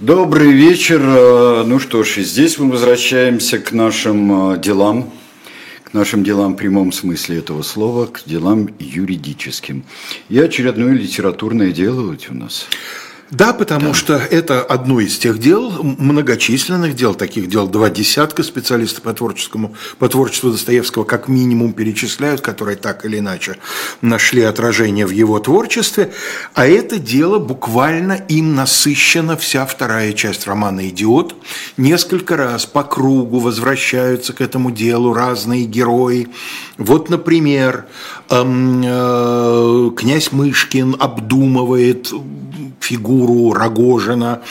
Добрый вечер. Э, ну что ж, здесь мы возвращаемся к нашим э, делам, к нашим делам в прямом смысле этого слова, к делам юридическим. И очередное литературное дело у нас. Да, потому да. что это одно из тех дел, многочисленных дел, таких дел два десятка специалистов по, творческому, по творчеству Достоевского как минимум перечисляют, которые так или иначе нашли отражение в его творчестве, а это дело буквально им насыщена вся вторая часть романа «Идиот». Несколько раз по кругу возвращаются к этому делу разные герои. Вот, например, князь Мышкин обдумывает фигуру Рогожина.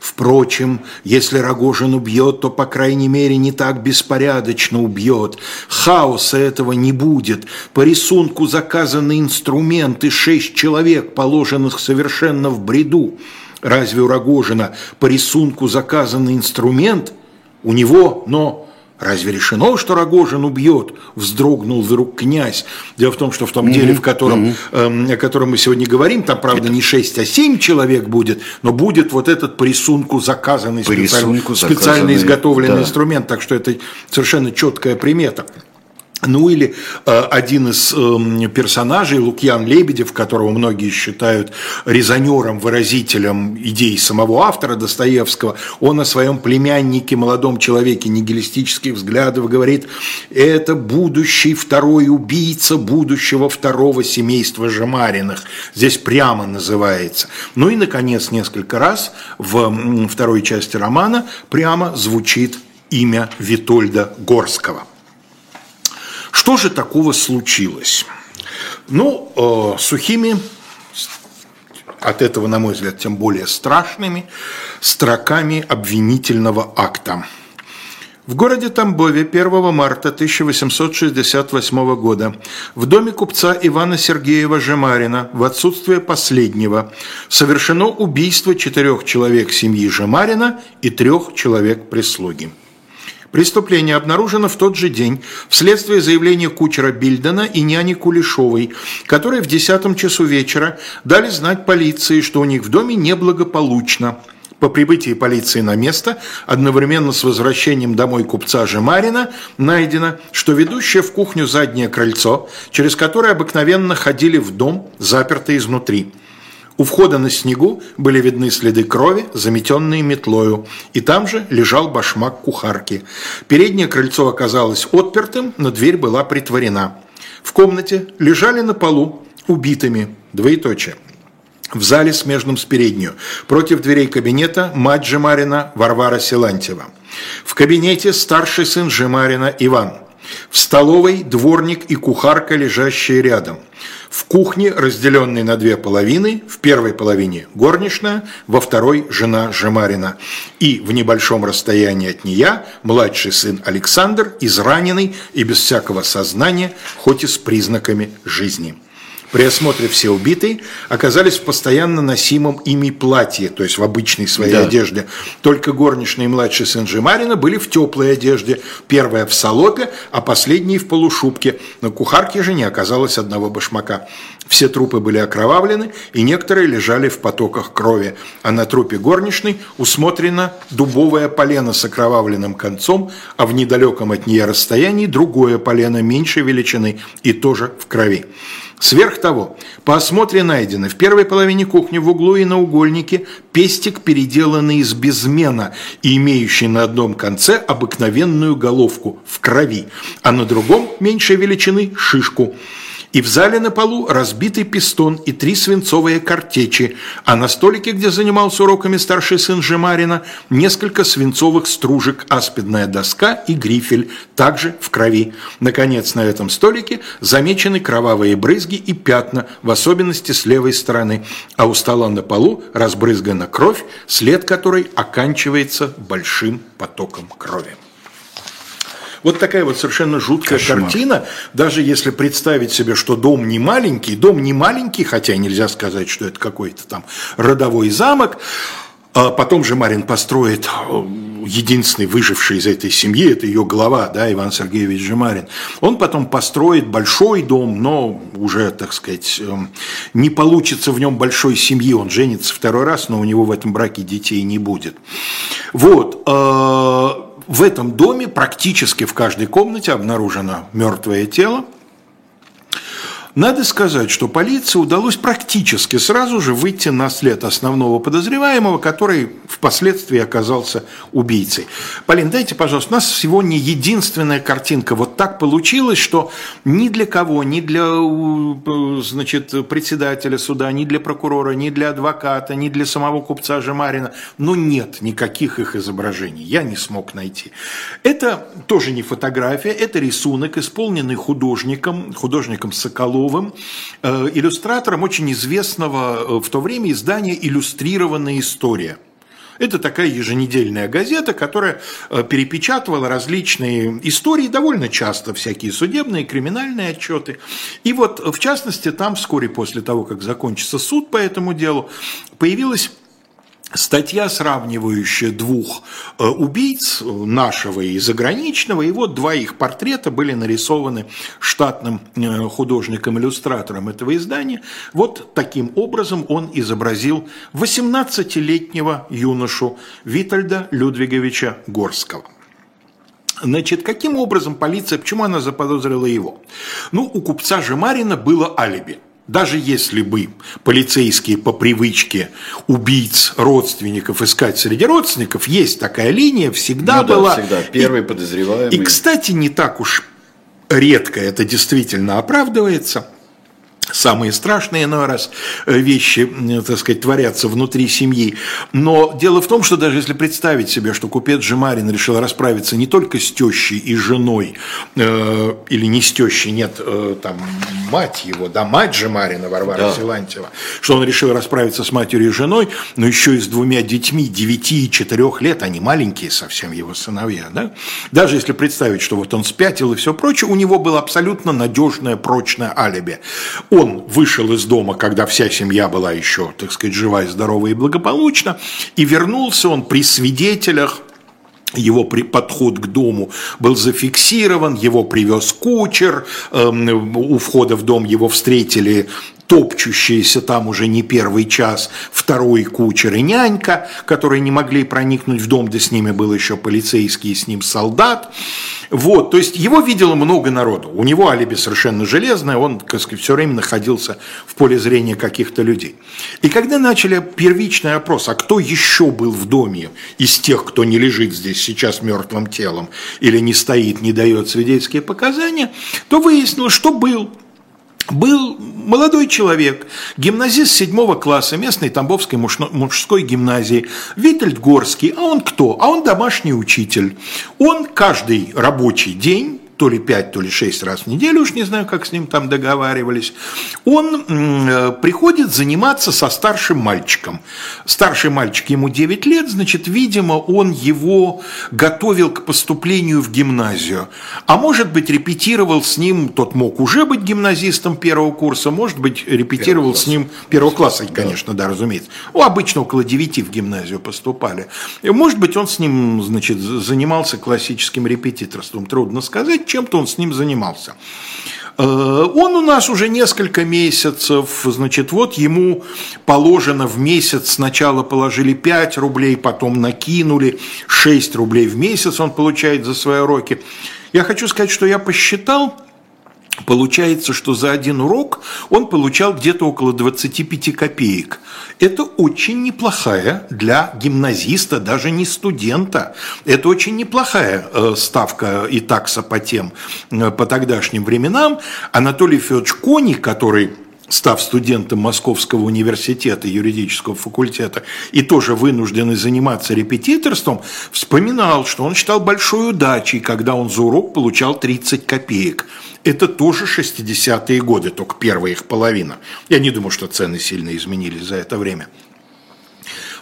Впрочем, если Рогожин убьет, то, по крайней мере, не так беспорядочно убьет. Хаоса этого не будет. По рисунку заказаны инструменты, шесть человек, положенных совершенно в бреду. Разве у Рогожина по рисунку заказанный инструмент? У него, но Разве решено, что Рогожин убьет? Вздрогнул вдруг князь. Дело в том, что в том mm-hmm. деле, в котором, mm-hmm. э, о котором мы сегодня говорим, там, правда, не 6, а 7 человек будет, но будет вот этот по рисунку заказанный, по специально, рисунку специально изготовленный да. инструмент. Так что это совершенно четкая примета. Ну или э, один из э, персонажей, Лукьян Лебедев, которого многие считают резонером, выразителем идей самого автора Достоевского, он о своем племяннике, молодом человеке нигилистических взглядов говорит, это будущий второй убийца будущего второго семейства Жемариных. Здесь прямо называется. Ну и, наконец, несколько раз в второй части романа прямо звучит имя Витольда Горского – что же такого случилось? Ну, э, сухими, от этого, на мой взгляд, тем более страшными, строками обвинительного акта. В городе Тамбове 1 марта 1868 года в доме купца Ивана Сергеева Жемарина в отсутствие последнего совершено убийство четырех человек семьи Жемарина и трех человек прислуги. Преступление обнаружено в тот же день вследствие заявления кучера Бильдена и няни Кулешовой, которые в десятом часу вечера дали знать полиции, что у них в доме неблагополучно. По прибытии полиции на место, одновременно с возвращением домой купца Жемарина, найдено, что ведущее в кухню заднее крыльцо, через которое обыкновенно ходили в дом, заперто изнутри – у входа на снегу были видны следы крови, заметенные метлою, и там же лежал башмак кухарки. Переднее крыльцо оказалось отпертым, но дверь была притворена. В комнате лежали на полу убитыми, двоеточие. В зале, смежном с переднюю, против дверей кабинета, мать Жемарина Варвара Силантьева. В кабинете старший сын Жемарина Иван. В столовой дворник и кухарка, лежащие рядом – в кухне, разделенной на две половины, в первой половине горничная, во второй жена Жемарина. И в небольшом расстоянии от нее младший сын Александр, израненный и без всякого сознания, хоть и с признаками жизни. При осмотре все убитые оказались в постоянно носимом ими платье, то есть в обычной своей да. одежде. Только горничный и младший сын Жемарина были в теплой одежде. Первая в салопе, а последний в полушубке. На кухарке же не оказалось одного башмака. Все трупы были окровавлены, и некоторые лежали в потоках крови. А на трупе горничной усмотрено дубовое полено с окровавленным концом, а в недалеком от нее расстоянии другое полено меньшей величины и тоже в крови. Сверх того, по осмотре найдены в первой половине кухни в углу и на угольнике пестик, переделанный из безмена и имеющий на одном конце обыкновенную головку в крови, а на другом меньшей величины шишку – и в зале на полу разбитый пистон и три свинцовые картечи, а на столике, где занимался уроками старший сын Жемарина, несколько свинцовых стружек, аспидная доска и грифель, также в крови. Наконец, на этом столике замечены кровавые брызги и пятна, в особенности с левой стороны, а у стола на полу разбрызгана кровь, след которой оканчивается большим потоком крови. Вот такая вот совершенно жуткая Кошмар. картина. Даже если представить себе, что дом не маленький, дом не маленький, хотя нельзя сказать, что это какой-то там родовой замок, А потом же Марин построит э, единственный выживший из этой семьи, это ее глава, да, Иван Сергеевич Жемарин. Он потом построит большой дом, но уже, так сказать, эм, не получится в нем большой семьи. Он женится второй раз, но у него в этом браке детей не будет. Вот. В этом доме практически в каждой комнате обнаружено мертвое тело. Надо сказать, что полиции удалось практически сразу же выйти на след основного подозреваемого, который впоследствии оказался убийцей. Полин, дайте, пожалуйста, у нас сегодня единственная картинка. Так получилось, что ни для кого, ни для значит, председателя суда, ни для прокурора, ни для адвоката, ни для самого купца Жемарина, ну нет никаких их изображений. Я не смог найти. Это тоже не фотография, это рисунок, исполненный художником, художником Соколовым, Соколовым, э, иллюстратором очень известного э, в то время издания «Иллюстрированная история». Это такая еженедельная газета, которая э, перепечатывала различные истории, довольно часто всякие судебные, криминальные отчеты. И вот, в частности, там вскоре после того, как закончится суд по этому делу, появилась статья, сравнивающая двух э, убийц, нашего и заграничного, и вот два их портрета были нарисованы штатным э, художником-иллюстратором этого издания. Вот таким образом он изобразил 18-летнего юношу Витальда Людвиговича Горского. Значит, каким образом полиция, почему она заподозрила его? Ну, у купца Жемарина было алиби – даже если бы полицейские по привычке убийц родственников искать среди родственников, есть такая линия, всегда ну, была. Да, всегда. Первый и, подозреваемый. И, кстати, не так уж редко это действительно оправдывается – самые страшные иной раз э, вещи, так сказать, творятся внутри семьи. Но дело в том, что даже если представить себе, что купец Жемарин решил расправиться не только с тещей и женой, э, или не с тещей, нет, э, там, мать его, да, мать Жемарина, Варвара да. Силантьева, что он решил расправиться с матерью и женой, но еще и с двумя детьми 9 и 4 лет, они маленькие совсем, его сыновья, да? Даже если представить, что вот он спятил и все прочее, у него было абсолютно надежное, прочное алиби он вышел из дома, когда вся семья была еще, так сказать, жива и здорова и благополучна, и вернулся он при свидетелях, его подход к дому был зафиксирован, его привез кучер, эм, у входа в дом его встретили топчущиеся там уже не первый час второй кучер и нянька, которые не могли проникнуть в дом, да с ними был еще полицейский и с ним солдат. Вот, то есть его видело много народу. У него алиби совершенно железное, он, так сказать, все время находился в поле зрения каких-то людей. И когда начали первичный опрос, а кто еще был в доме из тех, кто не лежит здесь сейчас мертвым телом или не стоит, не дает свидетельские показания, то выяснилось, что был был молодой человек, гимназист седьмого класса местной Тамбовской мужской гимназии, Витальд Горский. А он кто? А он домашний учитель. Он каждый рабочий день то ли пять, то ли шесть раз в неделю, уж не знаю, как с ним там договаривались, он э, приходит заниматься со старшим мальчиком. Старший мальчик ему 9 лет, значит, видимо, он его готовил к поступлению в гимназию. А может быть, репетировал с ним, тот мог уже быть гимназистом первого курса, может быть, репетировал с ним первого класса, конечно, да, разумеется. Ну, обычно около 9 в гимназию поступали. Может быть, он с ним, значит, занимался классическим репетиторством, трудно сказать чем-то он с ним занимался. Э, он у нас уже несколько месяцев, значит, вот ему положено в месяц, сначала положили 5 рублей, потом накинули 6 рублей в месяц он получает за свои уроки. Я хочу сказать, что я посчитал, Получается, что за один урок он получал где-то около 25 копеек. Это очень неплохая для гимназиста, даже не студента. Это очень неплохая э, ставка и такса по тем, э, по тогдашним временам. Анатолий Федорович Кони, который став студентом Московского университета юридического факультета и тоже вынужденный заниматься репетиторством, вспоминал, что он считал большой удачей, когда он за урок получал 30 копеек. Это тоже 60-е годы, только первая их половина. Я не думаю, что цены сильно изменились за это время.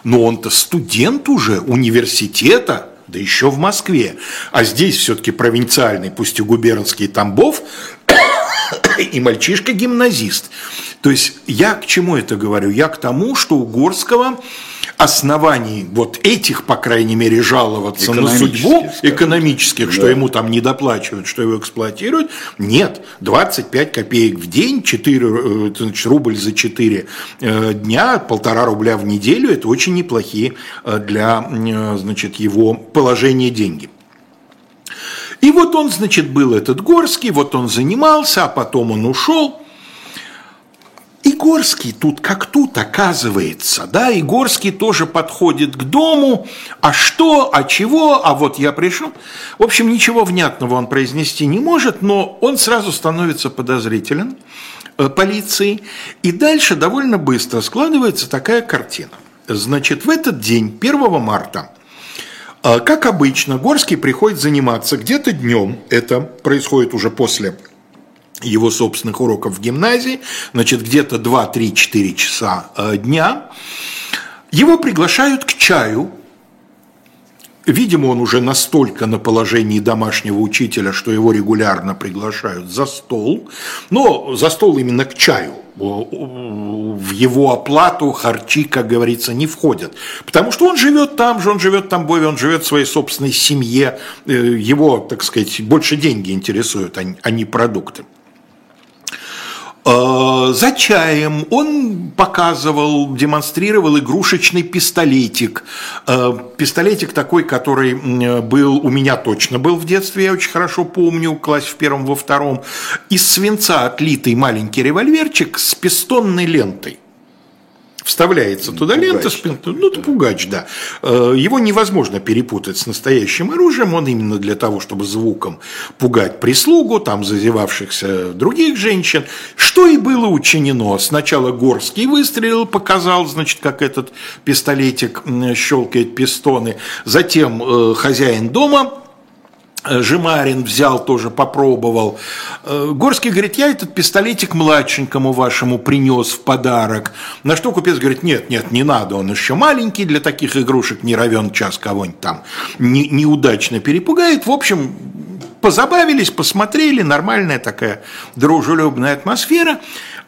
Но он-то студент уже университета, да еще в Москве. А здесь все-таки провинциальный, пусть и губернский Тамбов, и мальчишка-гимназист. То есть я к чему это говорю? Я к тому, что у Горского оснований вот этих, по крайней мере, жаловаться на судьбу экономических, что да. ему там не доплачивают, что его эксплуатируют, нет. 25 копеек в день, 4 э, значит, рубль за 4 э, дня, полтора рубля в неделю, это очень неплохие э, для значит, его положения деньги. И вот он, значит, был этот Горский, вот он занимался, а потом он ушел. Игорский тут как тут оказывается, да, Игорский тоже подходит к дому, а что, а чего, а вот я пришел. В общем, ничего внятного он произнести не может, но он сразу становится подозрителен э, полиции, и дальше довольно быстро складывается такая картина. Значит, в этот день, 1 марта, как обычно, Горский приходит заниматься где-то днем, это происходит уже после его собственных уроков в гимназии, значит, где-то 2, 3, 4 часа а, дня. Его приглашают к чаю. Видимо, он уже настолько на положении домашнего учителя, что его регулярно приглашают за стол. Но за стол именно к чаю в его оплату харчи, как говорится, не входят. Потому что он живет там же, он живет в Тамбове, он живет в своей собственной семье, э, его, так сказать, больше деньги интересуют, а не продукты. Э, за чаем он показывал, демонстрировал игрушечный пистолетик. Э, пистолетик такой, который был, у меня точно был в детстве, я очень хорошо помню, класс в первом, во втором. Из свинца отлитый маленький револьверчик с пистонной лентой. Вставляется туда пугач. лента, спинта, ну, это пугач, да. Э, его невозможно перепутать с настоящим оружием, он именно для того, чтобы звуком пугать прислугу, там зазевавшихся других женщин. Что и было учинено. Сначала Горский выстрелил, показал, значит, как этот пистолетик щелкает пистоны. Затем э, хозяин дома Э, Жемарин взял тоже, попробовал. Э, Горский говорит, я этот пистолетик младшенькому вашему принес в подарок. На что купец говорит, нет, нет, не надо, он еще маленький, для таких игрушек не равен час кого-нибудь там не, неудачно перепугает. В общем, позабавились, посмотрели, нормальная такая дружелюбная атмосфера.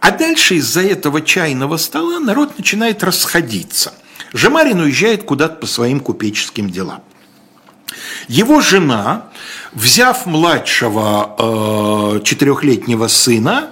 А дальше из-за этого чайного стола народ начинает расходиться. Жемарин уезжает куда-то по своим купеческим делам. Его жена, взяв младшего э, четырехлетнего сына,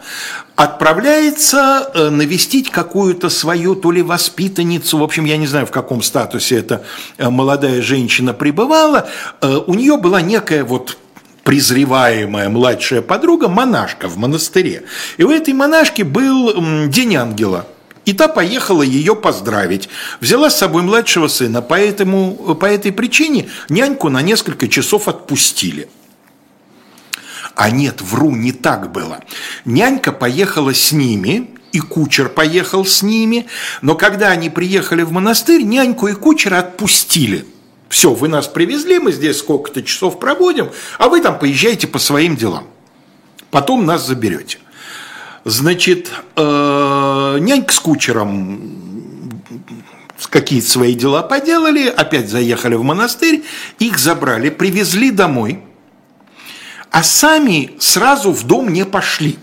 отправляется э, навестить какую-то свою то ли воспитанницу, в общем, я не знаю, в каком статусе эта э, молодая женщина пребывала, у нее была некая вот презреваемая младшая подруга, монашка в монастыре. И у этой монашки был день ангела – и та поехала ее поздравить. Взяла с собой младшего сына, поэтому, по этой причине няньку на несколько часов отпустили. А нет, вру, не так было. Нянька поехала с ними, и кучер поехал с ними, но когда они приехали в монастырь, няньку и кучера отпустили. Все, вы нас привезли, мы здесь сколько-то часов проводим, а вы там поезжайте по своим делам. Потом нас заберете. Значит, э, нянька с кучером какие-то свои дела поделали, опять заехали в монастырь, их забрали, привезли домой, а сами сразу в дом не пошли –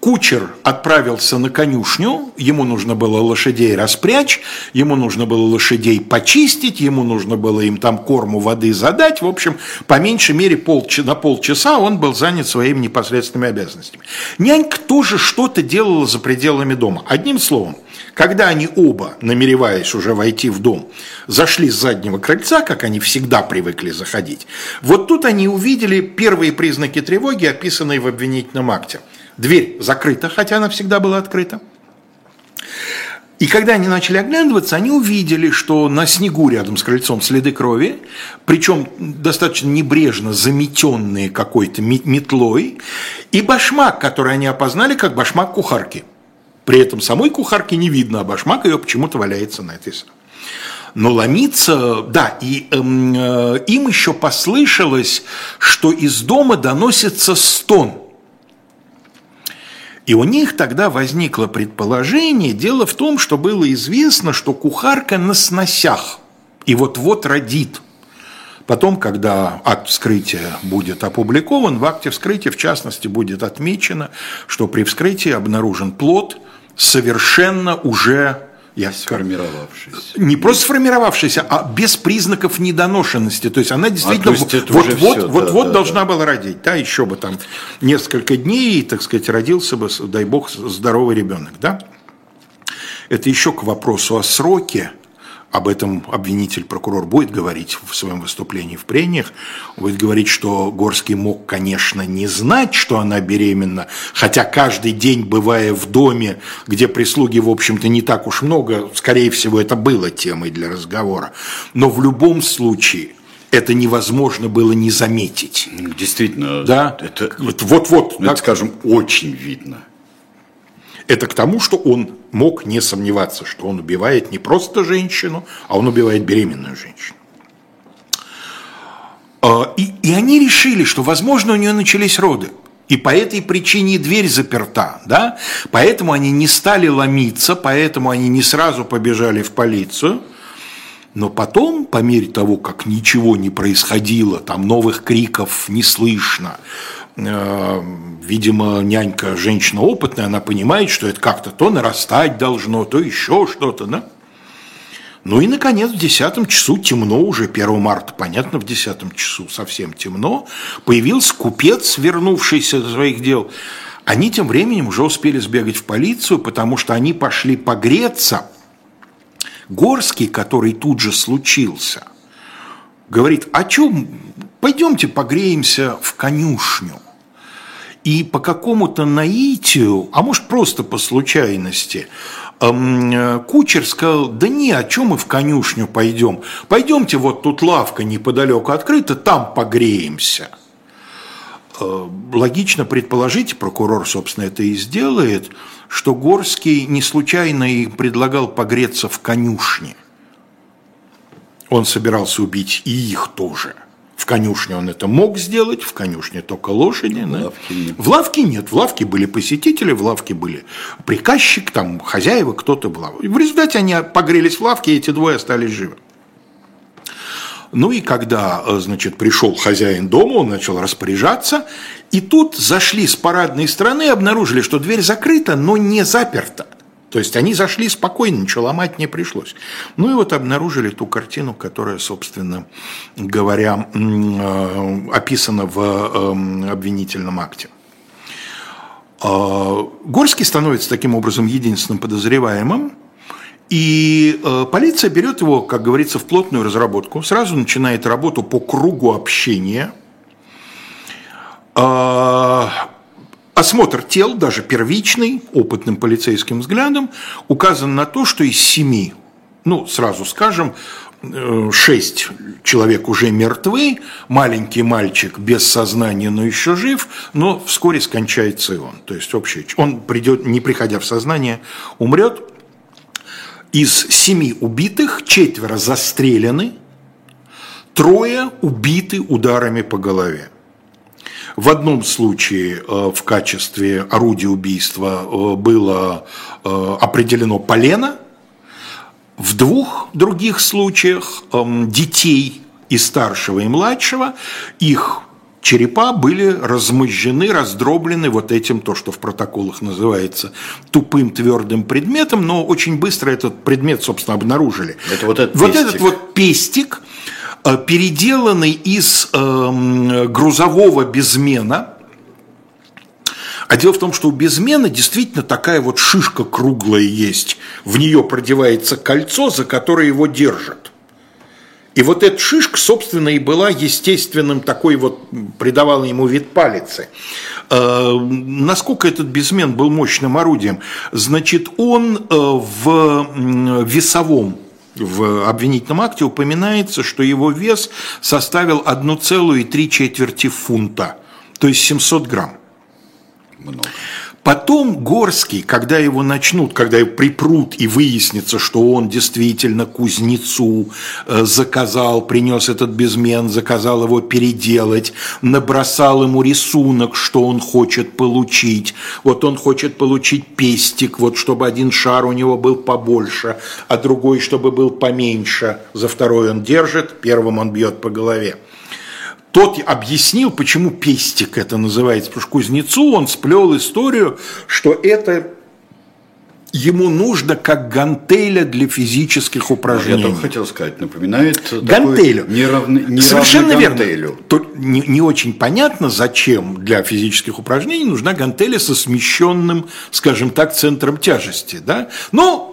Кучер отправился на конюшню, ему нужно было лошадей распрячь, ему нужно было лошадей почистить, ему нужно было им там корму воды задать. В общем, по меньшей мере полчаса, на полчаса он был занят своими непосредственными обязанностями. Нянька тоже что-то делала за пределами дома. Одним словом, когда они оба, намереваясь уже войти в дом, зашли с заднего крыльца, как они всегда привыкли заходить, вот тут они увидели первые признаки тревоги, описанные в обвинительном акте – Дверь закрыта, хотя она всегда была открыта. И когда они начали оглядываться, они увидели, что на снегу рядом с крыльцом следы крови, причем достаточно небрежно заметенные какой-то метлой, и башмак, который они опознали как башмак кухарки. При этом самой кухарки не видно, а башмак ее почему-то валяется на этой стороне. Но ломиться, да, и эм, э, им еще послышалось, что из дома доносится стон – и у них тогда возникло предположение, дело в том, что было известно, что кухарка на сносях и вот-вот родит. Потом, когда акт вскрытия будет опубликован, в акте вскрытия, в частности, будет отмечено, что при вскрытии обнаружен плод совершенно уже Я сформировавшись. Не просто сформировавшаяся, а без признаков недоношенности. То есть она действительно а, вот, вот, вот, да, вот, да, вот да, должна да. была родить. Да, еще бы там несколько дней, так сказать, родился бы, дай бог, здоровый ребенок. Да? Это еще к вопросу о сроке об этом обвинитель, прокурор будет говорить в своем выступлении в прениях, будет говорить, что Горский мог, конечно, не знать, что она беременна, хотя каждый день, бывая в доме, где прислуги, в общем-то, не так уж много, скорее всего, это было темой для разговора, но в любом случае это невозможно было не заметить. Действительно, да? это вот-вот, ну, это, скажем, очень видно. Это к тому, что он мог не сомневаться, что он убивает не просто женщину, а он убивает беременную женщину. А, и, и они решили, что, возможно, у нее начались роды. И по этой причине дверь заперта, да? Поэтому они не стали ломиться, поэтому они не сразу побежали в полицию. Но потом, по мере того, как ничего не происходило, там новых криков не слышно, видимо, нянька женщина опытная, она понимает, что это как-то то нарастать должно, то еще что-то, да? Ну и, наконец, в десятом часу темно, уже 1 марта, понятно, в десятом часу совсем темно, появился купец, вернувшийся за своих дел. Они тем временем уже успели сбегать в полицию, потому что они пошли погреться. Горский, который тут же случился, говорит, о чем, пойдемте погреемся в конюшню. И по какому-то наитию, а может просто по случайности, эм, кучер сказал, да не, о чем мы в конюшню пойдем? Пойдемте, вот тут лавка неподалеку открыта, там погреемся. Э, логично предположить, прокурор, собственно, это и сделает, что Горский не случайно и предлагал погреться в конюшне. Он собирался убить и их тоже – в конюшне он это мог сделать, в конюшне только лошади. В, да? лавке нет. в лавке нет. В лавке были посетители, в лавке были приказчик, там хозяева, кто-то был. В результате они погрелись в лавке, и эти двое остались живы. Ну и когда, э, значит, пришел хозяин дома, он начал распоряжаться, и тут зашли с парадной стороны и обнаружили, что дверь закрыта, но не заперта. То есть они зашли спокойно, ничего ломать не пришлось. Ну и вот обнаружили ту картину, которая, собственно говоря, э, описана в э, обвинительном акте. А, Горский становится таким образом единственным подозреваемым, и э, полиция берет его, как говорится, в плотную разработку, сразу начинает работу по кругу общения. Осмотр тел, даже первичный, опытным полицейским взглядом, указан на то, что из семи, ну, сразу скажем, э, шесть человек уже мертвы, маленький мальчик без сознания, но еще жив, но вскоре скончается и он. То есть общий, он придет, не приходя в сознание, умрет. Из семи убитых четверо застрелены, трое убиты ударами по голове. В одном случае э, в качестве орудия убийства э, было э, определено полено, в двух других случаях эм, детей и старшего, и младшего, их черепа были размозжены, раздроблены вот этим, то, что в протоколах называется тупым твердым предметом, но очень быстро этот предмет, собственно, обнаружили. Это вот этот вот пестик. этот вот пестик, переделанный из эм, грузового безмена. А дело в том, что у безмена действительно такая вот шишка круглая есть. В нее продевается кольцо, за которое его держат. И вот эта шишка, собственно, и была естественным такой вот, придавала ему вид палицы. Э, насколько этот безмен был мощным орудием? Значит, он э, в весовом в обвинительном акте упоминается, что его вес составил 1,3 четверти фунта, то есть 700 грамм. Много. Потом Горский, когда его начнут, когда его припрут и выяснится, что он действительно кузнецу э, заказал, принес этот безмен, заказал его переделать, набросал ему рисунок, что он хочет получить. Вот он хочет получить пестик, вот чтобы один шар у него был побольше, а другой, чтобы был поменьше. За второй он держит, первым он бьет по голове. Тот объяснил, почему пестик это называется, потому что кузнецу он сплел историю, что это ему нужно как гантеля для физических упражнений. Я только хотел сказать, напоминает гантелю. Неравный, Совершенно верно. Тут не, не очень понятно, зачем для физических упражнений нужна гантеля со смещенным, скажем так, центром тяжести. Да? Но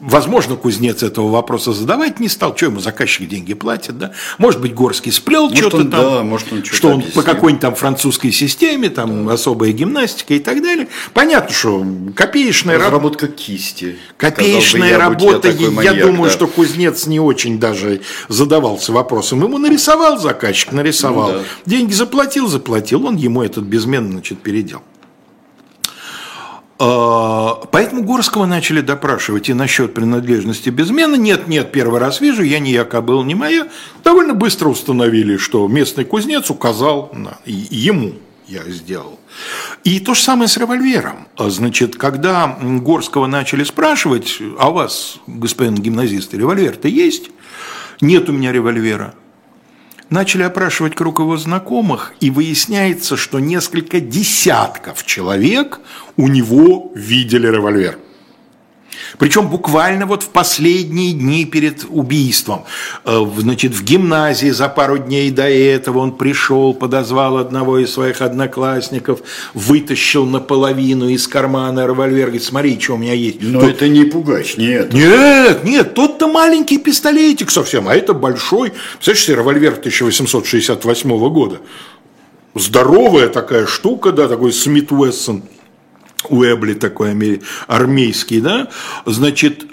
Возможно, кузнец этого вопроса задавать не стал, что ему заказчик деньги платит, да? Может быть, Горский сплел что-то там, да, может он что он по какой-нибудь там французской системе, там да. особая гимнастика и так далее. Понятно, что копеечная разработка кисти. Копеечная я работа, я, маньяк, я думаю, да. что кузнец не очень даже задавался вопросом. Ему нарисовал заказчик, нарисовал, ну, да. деньги заплатил, заплатил, он ему этот безменно значит передел. А, поэтому Горского начали допрашивать и насчет принадлежности безмены. Нет, нет, первый раз вижу, я не яка был, не моя. Довольно быстро установили, что местный кузнец указал на, ему я сделал. И то же самое с револьвером. А, значит, когда Горского начали спрашивать, а у вас, господин гимназист, револьвер-то есть? Нет у меня револьвера. Начали опрашивать круг его знакомых, и выясняется, что несколько десятков человек у него видели револьвер. Причем буквально вот в последние дни перед убийством. Э, значит, в гимназии за пару дней до этого он пришел, подозвал одного из своих одноклассников, вытащил наполовину из кармана револьвер, говорит, смотри, что у меня есть. Но Тут... это не пугач, нет. Нет, нет, тот-то маленький пистолетик совсем, а это большой, представляешь себе, револьвер 1868 года. Здоровая такая штука, да, такой Смит Уэссон. Уэбли такой армейский, да, значит,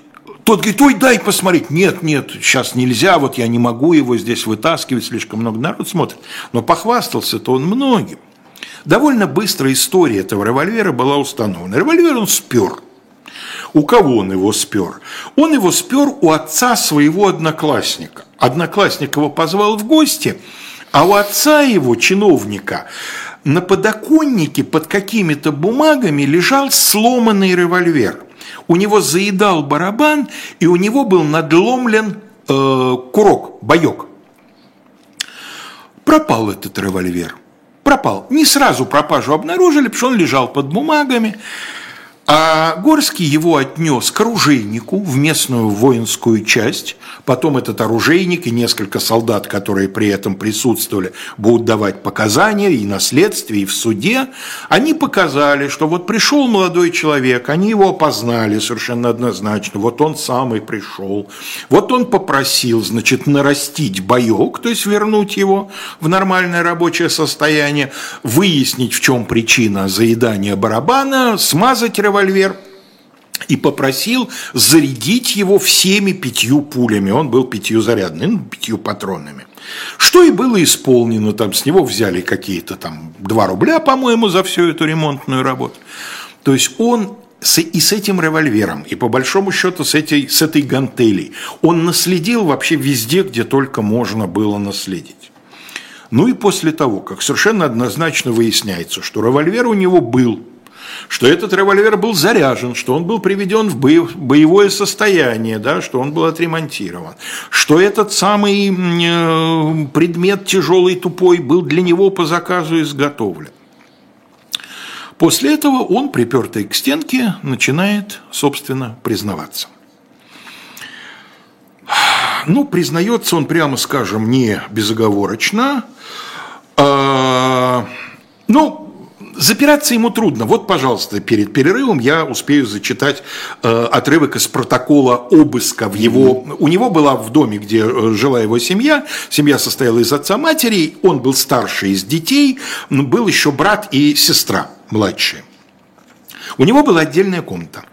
тот говорит, ой, дай посмотреть. Нет, нет, сейчас нельзя, вот я не могу его здесь вытаскивать, слишком много народ смотрит. Но похвастался-то он многим. Довольно быстро история этого револьвера была установлена. Револьвер он спер. У кого он его спер? Он его спер у отца своего одноклассника. Одноклассник его позвал в гости, а у отца его, чиновника, на подоконнике под какими-то бумагами лежал сломанный револьвер. У него заедал барабан, и у него был надломлен э, курок, боек. Пропал этот револьвер. Пропал. Не сразу пропажу обнаружили, потому что он лежал под бумагами. А Горский его отнес к оружейнику в местную воинскую часть. Потом этот оружейник и несколько солдат, которые при этом присутствовали, будут давать показания и на следствии, и в суде. Они показали, что вот пришел молодой человек, они его опознали совершенно однозначно. Вот он самый пришел. Вот он попросил, значит, нарастить боек, то есть вернуть его в нормальное рабочее состояние, выяснить, в чем причина заедания барабана, смазать револьвер револьвер и попросил зарядить его всеми пятью пулями. Он был пятью зарядным, ну, пятью патронами. Что и было исполнено, там с него взяли какие-то там 2 рубля, по-моему, за всю эту ремонтную работу. То есть он и с этим револьвером, и по большому счету с этой, с этой гантелей, он наследил вообще везде, где только можно было наследить. Ну и после того, как совершенно однозначно выясняется, что револьвер у него был – что этот револьвер был заряжен, что он был приведен в боевое состояние, да, что он был отремонтирован, что этот самый э, предмет тяжелый, тупой был для него по заказу изготовлен. После этого он, припертый к стенке, начинает, собственно, признаваться. Ну, признается он, прямо скажем, не безоговорочно. А, ну, Запираться ему трудно. Вот, пожалуйста, перед перерывом я успею зачитать э, отрывок из протокола обыска в его... У него была в доме, где э, жила его семья. Семья состояла из отца матери. Он был старший из детей. Был еще брат и сестра младшие. У него была отдельная комната.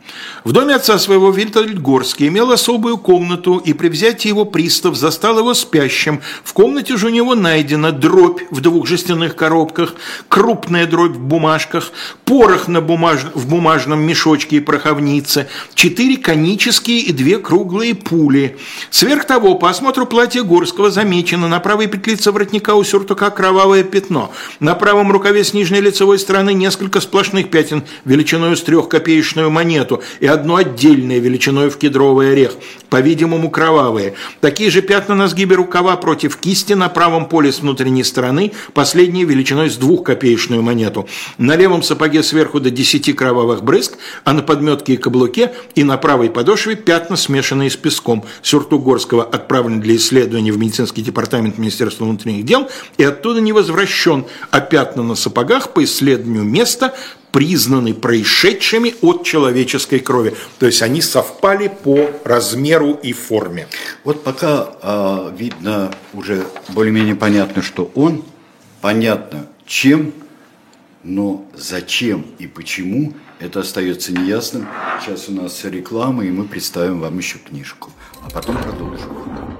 В доме отца своего Вильтельгорский имел особую комнату, и при взятии его пристав застал его спящим. В комнате же у него найдена дробь в двух жестяных коробках, крупная дробь в бумажках, порох на бумаж... в бумажном мешочке и пороховнице, четыре конические и две круглые пули. Сверх того, по осмотру платья Горского замечено на правой петлице воротника у сюртука кровавое пятно, на правом рукаве с нижней лицевой стороны несколько сплошных пятен величиной с трехкопеечную монету, и одно отдельное величиной в кедровый орех, по-видимому, кровавые. Такие же пятна на сгибе рукава против кисти на правом поле с внутренней стороны, последние величиной с двухкопеечную монету. На левом сапоге сверху до 10 кровавых брызг, а на подметке и каблуке и на правой подошве пятна, смешанные с песком. Сюртук Горского отправлен для исследования в медицинский департамент Министерства внутренних дел и оттуда не возвращен, а пятна на сапогах по исследованию места признаны происшедшими от человеческой крови. То есть они совпали по размеру и форме. Вот пока э, видно уже более-менее понятно, что он, понятно чем, но зачем и почему, это остается неясным. Сейчас у нас реклама, и мы представим вам еще книжку, а потом продолжим.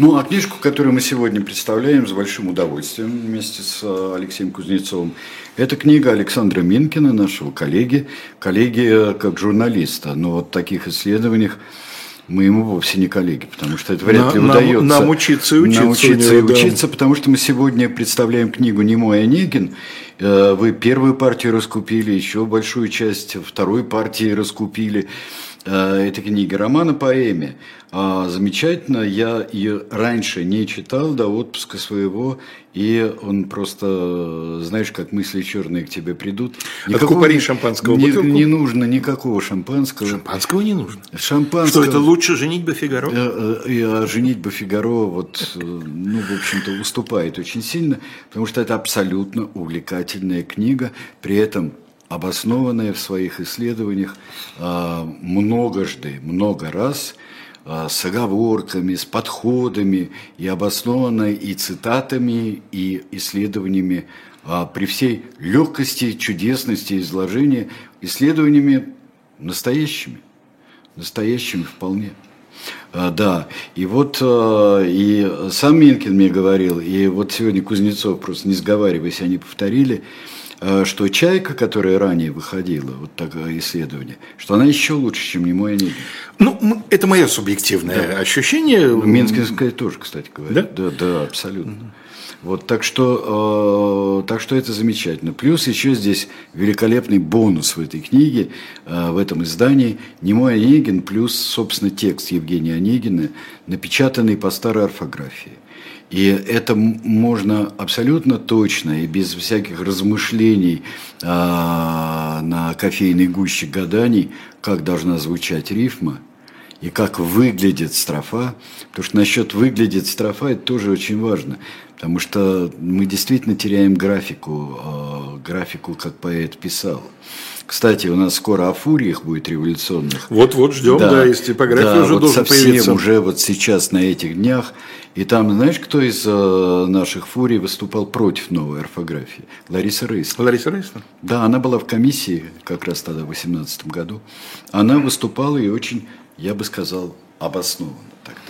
Ну, а книжку, которую мы сегодня представляем с большим удовольствием вместе с э, Алексеем Кузнецовым, это книга Александра Минкина, нашего коллеги, коллеги э, как журналиста. Но вот в таких исследованиях мы ему вовсе не коллеги, потому что это вряд ли нам, удается. Нам учиться и учиться. Научиться и учиться, да. потому что мы сегодня представляем книгу «Немой Онегин». Э, вы первую партию раскупили, еще большую часть второй партии раскупили этой книги романа поэме. А, замечательно, я ее раньше не читал до отпуска своего, и он просто, знаешь, как мысли черные к тебе придут. Никакого, Откупори шампанского не, не нужно никакого шампанского. Шампанского не нужно? Шампанского. Что, это лучше женить бы Фигаро? Э, э, а женить бы Фигаро, вот, э, ну, в общем-то, уступает очень сильно, потому что это абсолютно увлекательная книга, при этом обоснованная в своих исследованиях а, многожды, много раз – а, с оговорками, с подходами и обоснованной и цитатами, и исследованиями а, при всей легкости, чудесности изложения, исследованиями настоящими, настоящими вполне. Да, и вот и сам Минкин мне говорил, и вот сегодня Кузнецов, просто не сговариваясь, они повторили, что «Чайка», которая ранее выходила, вот такое исследование, что она еще лучше, чем «Немой Онегин». Ну, это мое субъективное да. ощущение. Минская тоже, кстати говоря. Да? Да, да, абсолютно. Угу. Вот, так что, э, так что это замечательно. Плюс еще здесь великолепный бонус в этой книге, э, в этом издании. Немой Онегин плюс, собственно, текст Евгения Онегина, напечатанный по старой орфографии. И это можно абсолютно точно и без всяких размышлений а, на кофейной гуще гаданий, как должна звучать рифма и как выглядит строфа. Потому что насчет выглядит строфа это тоже очень важно. Потому что мы действительно теряем графику, а, графику, как поэт писал. Кстати, у нас скоро о фуриях будет революционных. Вот-вот ждем, да, да из типографии да, уже вот должен совсем появиться. уже вот сейчас на этих днях. И там, знаешь, кто из э, наших фурий выступал против новой орфографии? Лариса Рейс. Лариса Рейс? Да, она была в комиссии как раз тогда, в 2018 году. Она выступала и очень, я бы сказал, обоснованно тогда.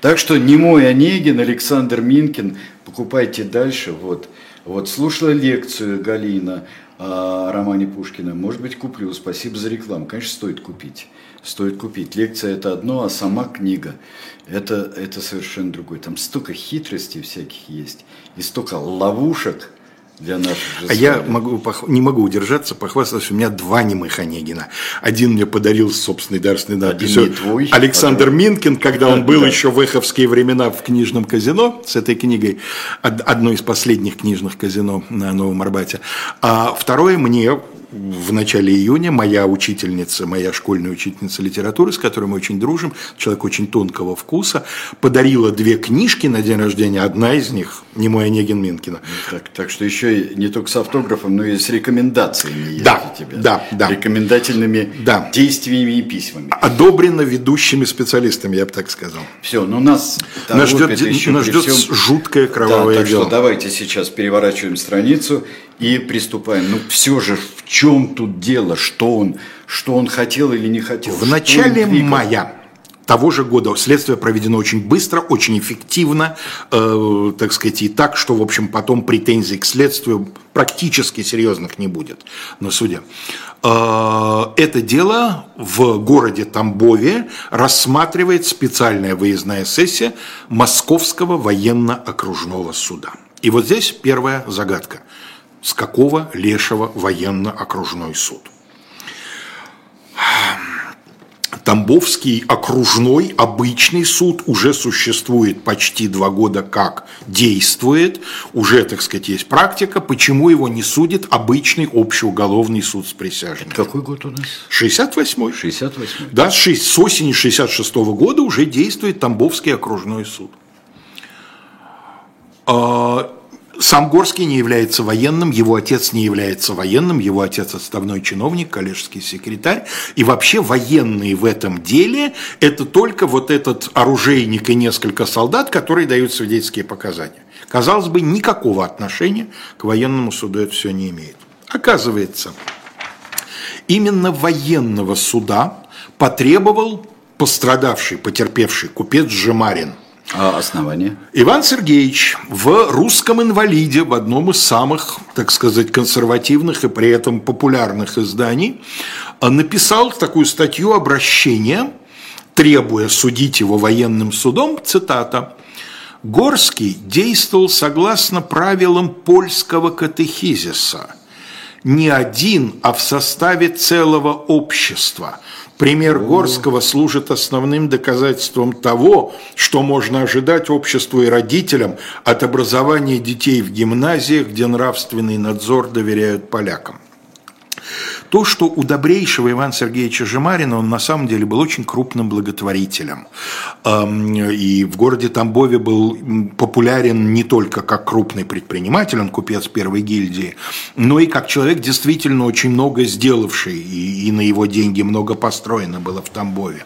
Так что не мой Онегин, Александр Минкин, покупайте дальше. Вот, вот слушала лекцию Галина о романе Пушкина. Может быть, куплю. Спасибо за рекламу. Конечно, стоит купить. Стоит купить. Лекция – это одно, а сама книга – это, это совершенно другое. Там столько хитростей всяких есть и столько ловушек – для наших же А я могу, не могу удержаться, похвастаться, у меня два немых Онегина. Один мне подарил с собственной дарственной надписью твой, Александр подарил. Минкин, когда он был да. еще в эховские времена в книжном казино с этой книгой, одной из последних книжных казино на Новом Арбате. А второе мне в начале июня моя учительница, моя школьная учительница литературы, с которой мы очень дружим, человек очень тонкого вкуса, подарила две книжки на день рождения. Одна из них не мой Онегин Минкина. Так, так что еще не только с автографом, но и с рекомендациями. Да, тебя. да, да. Рекомендательными да. действиями и письмами. Одобрено ведущими специалистами, я бы так сказал. Все, но нас, нас ждет, еще нас ждет всем... жуткое кровавое да, так дело. Что давайте сейчас переворачиваем страницу и приступаем. Ну, все же, чем тут дело? Что он, что он хотел или не хотел? В начале мая того же года следствие проведено очень быстро, очень эффективно, э, так сказать, и так, что, в общем, потом претензий к следствию практически серьезных не будет на суде. Э, это дело в городе Тамбове рассматривает специальная выездная сессия Московского военно-окружного суда. И вот здесь первая загадка – с какого лешего военно-окружной суд? Тамбовский окружной обычный суд уже существует почти два года как действует, уже, так сказать, есть практика, почему его не судит обычный общеуголовный суд с присяжными. Какой год у нас? 68-й. 68 Да, с осени 66 -го года уже действует Тамбовский окружной суд. Сам Горский не является военным, его отец не является военным, его отец отставной чиновник, коллежский секретарь. И вообще военные в этом деле – это только вот этот оружейник и несколько солдат, которые дают свидетельские показания. Казалось бы, никакого отношения к военному суду это все не имеет. Оказывается, именно военного суда потребовал пострадавший, потерпевший купец Жемарин – а основание? Иван Сергеевич в «Русском инвалиде», в одном из самых, так сказать, консервативных и при этом популярных изданий, написал такую статью обращения, требуя судить его военным судом, цитата, «Горский действовал согласно правилам польского катехизиса, не один, а в составе целого общества, Пример Горского служит основным доказательством того, что можно ожидать обществу и родителям от образования детей в гимназиях, где нравственный надзор доверяют полякам. То, что у добрейшего Ивана Сергеевича Жемарина он на самом деле был очень крупным благотворителем. И в городе Тамбове был популярен не только как крупный предприниматель, он купец первой гильдии, но и как человек, действительно очень много сделавший, и, на его деньги много построено было в Тамбове.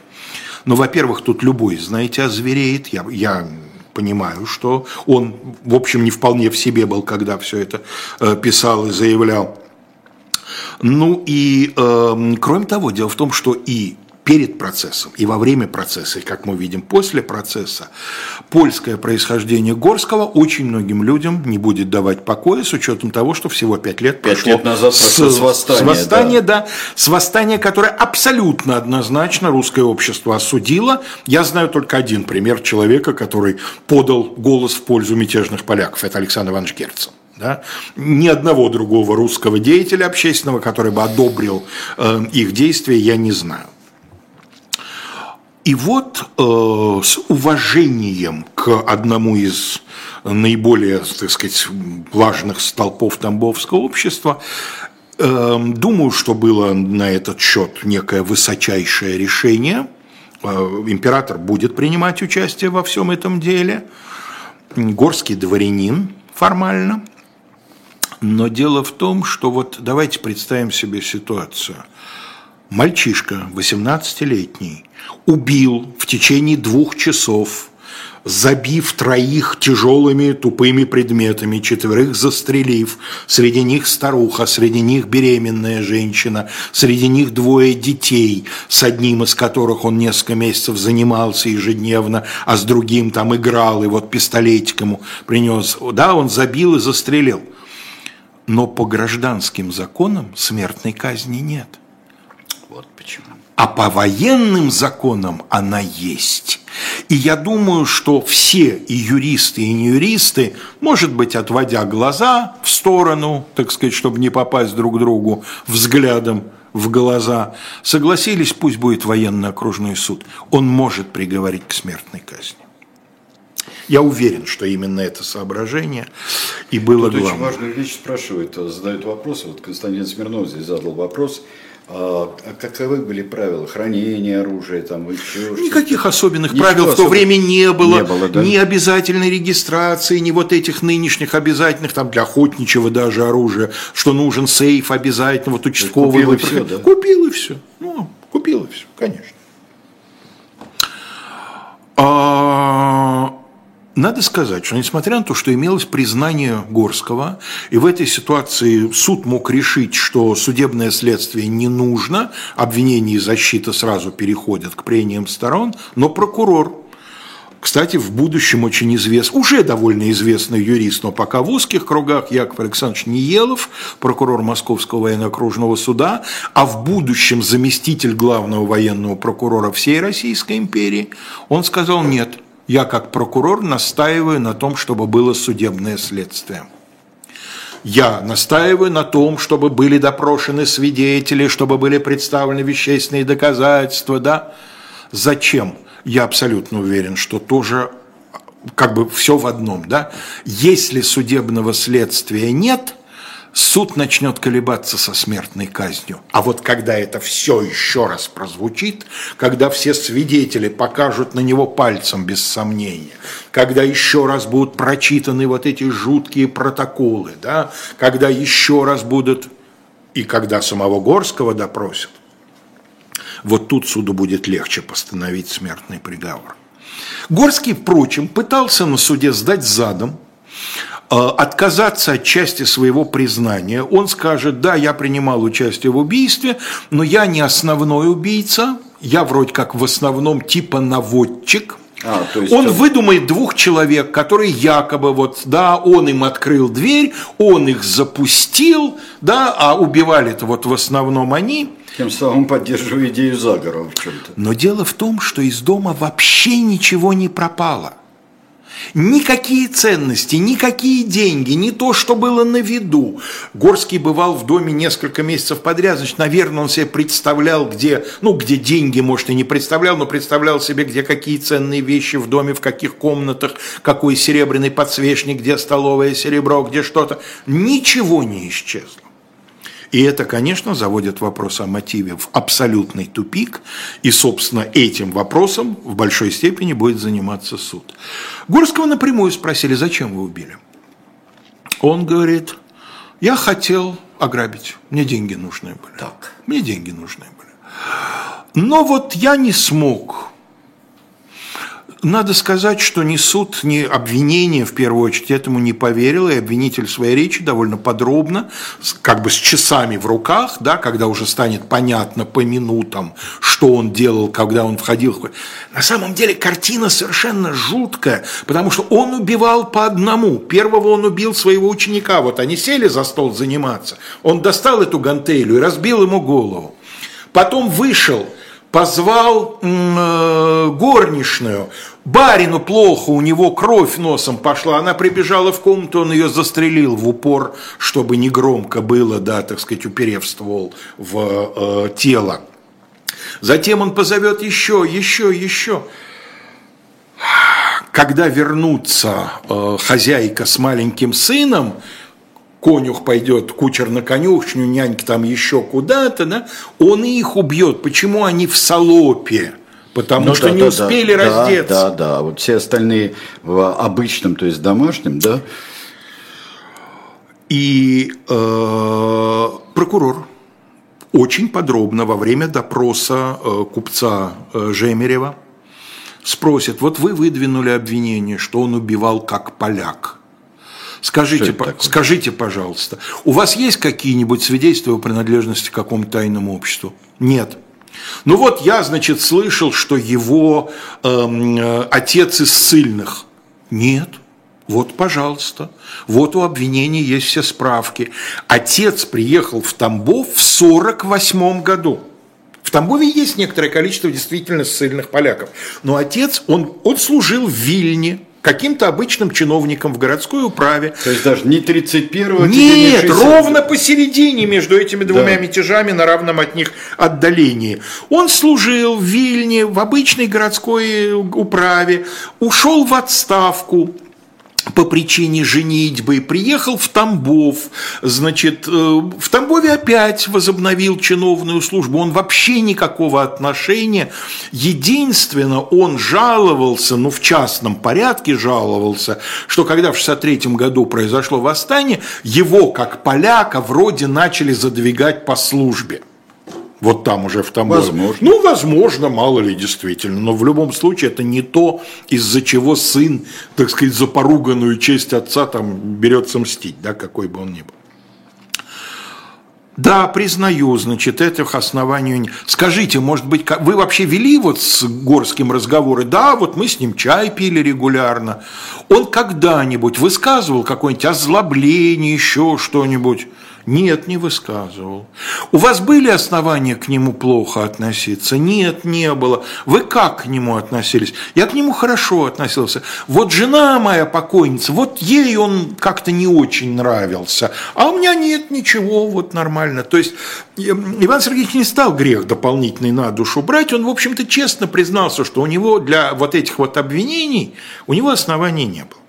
Но, во-первых, тут любой, знаете, озвереет. Я, я понимаю, что он, в общем, не вполне в себе был, когда все это э, писал и заявлял. Ну и э, кроме того, дело в том, что и перед процессом и во время процесса, и как мы видим после процесса, польское происхождение Горского очень многим людям не будет давать покоя с учетом того, что всего пять лет пять прошло лет назад с, с восстания, с восстания да. да, с восстания, которое абсолютно однозначно русское общество осудило. Я знаю только один пример человека, который подал голос в пользу мятежных поляков. Это Александр Иванович Герцен. Да? Ни одного другого русского деятеля общественного, который бы одобрил э, их действия, я не знаю. И вот э, с уважением к одному из наиболее, так сказать, важных столпов Тамбовского общества, э, думаю, что было на этот счет некое высочайшее решение. Э, император будет принимать участие во всем этом деле. Горский дворянин формально – но дело в том, что вот давайте представим себе ситуацию. Мальчишка, 18-летний, убил в течение двух часов, забив троих тяжелыми тупыми предметами, четверых застрелив, среди них старуха, среди них беременная женщина, среди них двое детей, с одним из которых он несколько месяцев занимался ежедневно, а с другим там играл, и вот пистолетик ему принес. Да, он забил и застрелил но по гражданским законам смертной казни нет. Вот почему. А по военным законам она есть. И я думаю, что все и юристы, и не юристы, может быть, отводя глаза в сторону, так сказать, чтобы не попасть друг другу взглядом в глаза, согласились, пусть будет военно-окружной суд. Он может приговорить к смертной казни. Я уверен, что именно это соображение и было Тут главным. очень важную вещь спрашивают, задают вопрос. Вот Константин Смирнов здесь задал вопрос. А, а каковы были правила хранения оружия, там еще Никаких особенных Ничего правил в то время не было, не было, да? ни обязательной регистрации, ни вот этих нынешних обязательных, там для охотничьего даже оружия, что нужен сейф обязательно, вот участковый. купил и всё, да? Купил и все, ну, купил и все, конечно. А, надо сказать, что несмотря на то, что имелось признание Горского, и в этой ситуации суд мог решить, что судебное следствие не нужно, обвинение и защита сразу переходят к прениям сторон, но прокурор кстати, в будущем очень известный, уже довольно известный юрист, но пока в узких кругах, Яков Александрович Ниелов, прокурор Московского военно-окружного суда, а в будущем заместитель главного военного прокурора всей Российской империи, он сказал нет, я как прокурор настаиваю на том, чтобы было судебное следствие. Я настаиваю на том, чтобы были допрошены свидетели, чтобы были представлены вещественные доказательства, да? Зачем? Я абсолютно уверен, что тоже как бы все в одном, да? Если судебного следствия нет, суд начнет колебаться со смертной казнью. А вот когда это все еще раз прозвучит, когда все свидетели покажут на него пальцем без сомнения, когда еще раз будут прочитаны вот эти жуткие протоколы, да, когда еще раз будут, и когда самого Горского допросят, вот тут суду будет легче постановить смертный приговор. Горский, впрочем, пытался на суде сдать задом, отказаться от части своего признания. Он скажет, да, я принимал участие в убийстве, но я не основной убийца, я вроде как в основном типа наводчик – А, есть он это- выдумает двух человек, которые якобы вот, да, он им открыл дверь, он их запустил, да, а убивали-то вот в основном они. Тем самым поддерживаю идею заговора в чем-то. Но дело в том, что из дома вообще ничего не пропало. Никакие ценности, никакие деньги, не то, что было на виду. Горский бывал в доме несколько месяцев подряд, значит, наверное, он себе представлял, где, ну, где деньги, может, и не представлял, но представлял себе, где какие ценные вещи в доме, в каких комнатах, какой серебряный подсвечник, где столовое серебро, где что-то. Ничего не исчезло. И это, конечно, заводит вопрос о мотиве в абсолютный тупик, и, собственно, этим вопросом в большой степени будет заниматься суд. Горского напрямую спросили, зачем вы убили? Он говорит, я хотел ограбить, мне деньги нужны были. Так. Мне деньги нужны были. Но вот я не смог. Надо сказать, что ни суд, ни обвинение, в первую очередь, этому не поверил, и обвинитель в своей речи довольно подробно, как бы с часами в руках, да, когда уже станет понятно по минутам, что он делал, когда он входил. На самом деле картина совершенно жуткая, потому что он убивал по одному. Первого он убил своего ученика, вот они сели за стол заниматься, он достал эту гантелю и разбил ему голову. Потом вышел, позвал э, горничную. Барину плохо, у него кровь носом пошла. Она прибежала в комнату, он ее застрелил в упор, чтобы не громко было, да, так сказать, уперев ствол в э, тело. Затем он позовет еще, еще, еще. Когда вернутся э, хозяйка с маленьким сыном, конюх пойдет, кучер на конюшню, нянька там еще куда-то, да, он их убьет. Почему они в салопе? Потому Ну что да, не да, успели да, раздеться. Да, да, да. Вот все остальные в обычном, то есть домашнем, да, И э, прокурор очень подробно во время допроса э, купца э, Жемерева спросит, вот вы выдвинули обвинение, что он убивал как поляк. Скажите, по- такое? скажите, пожалуйста, у вас есть какие-нибудь свидетельства о принадлежности к какому-то тайному обществу? Нет. Ну вот я, значит, слышал, что его эм, э, отец из ссыльных. Нет. Вот, пожалуйста. Вот у обвинения есть все справки. Отец приехал в Тамбов в 48 году. В Тамбове есть некоторое количество действительно ссыльных поляков. Но отец, он, он служил в Вильне, каким-то обычным чиновником в городской управе. То есть даже не 31-го, Нет, ровно посередине между этими двумя да. мятежами на равном от них отдалении. Он служил в Вильне, в обычной городской управе, ушел в отставку, по причине женитьбы, приехал в Тамбов, значит, э, в Тамбове опять возобновил чиновную службу, он вообще никакого отношения, единственно, он жаловался, ну, в частном порядке жаловался, что когда в 63 году произошло восстание, его, как поляка, вроде начали задвигать по службе вот там уже в Тамбове. Возможно. Ну, возможно, мало ли действительно, но в любом случае это не то, из-за чего сын, так сказать, за поруганную честь отца там берется мстить, да, какой бы он ни был. Да, признаю, значит, этих оснований. Скажите, может быть, вы вообще вели вот с Горским разговоры? Да, вот мы с ним чай пили регулярно. Он когда-нибудь высказывал какое-нибудь озлобление, еще что-нибудь? Нет, не высказывал. У вас были основания к нему плохо относиться? Нет, не было. Вы как к нему относились? Я к нему хорошо относился. Вот жена моя покойница, вот ей он как-то не очень нравился. А у меня нет ничего, вот нормально. То есть Иван Сергеевич не стал грех дополнительный на душу брать. Он, в общем-то, честно признался, что у него для вот этих вот обвинений, у него оснований не было.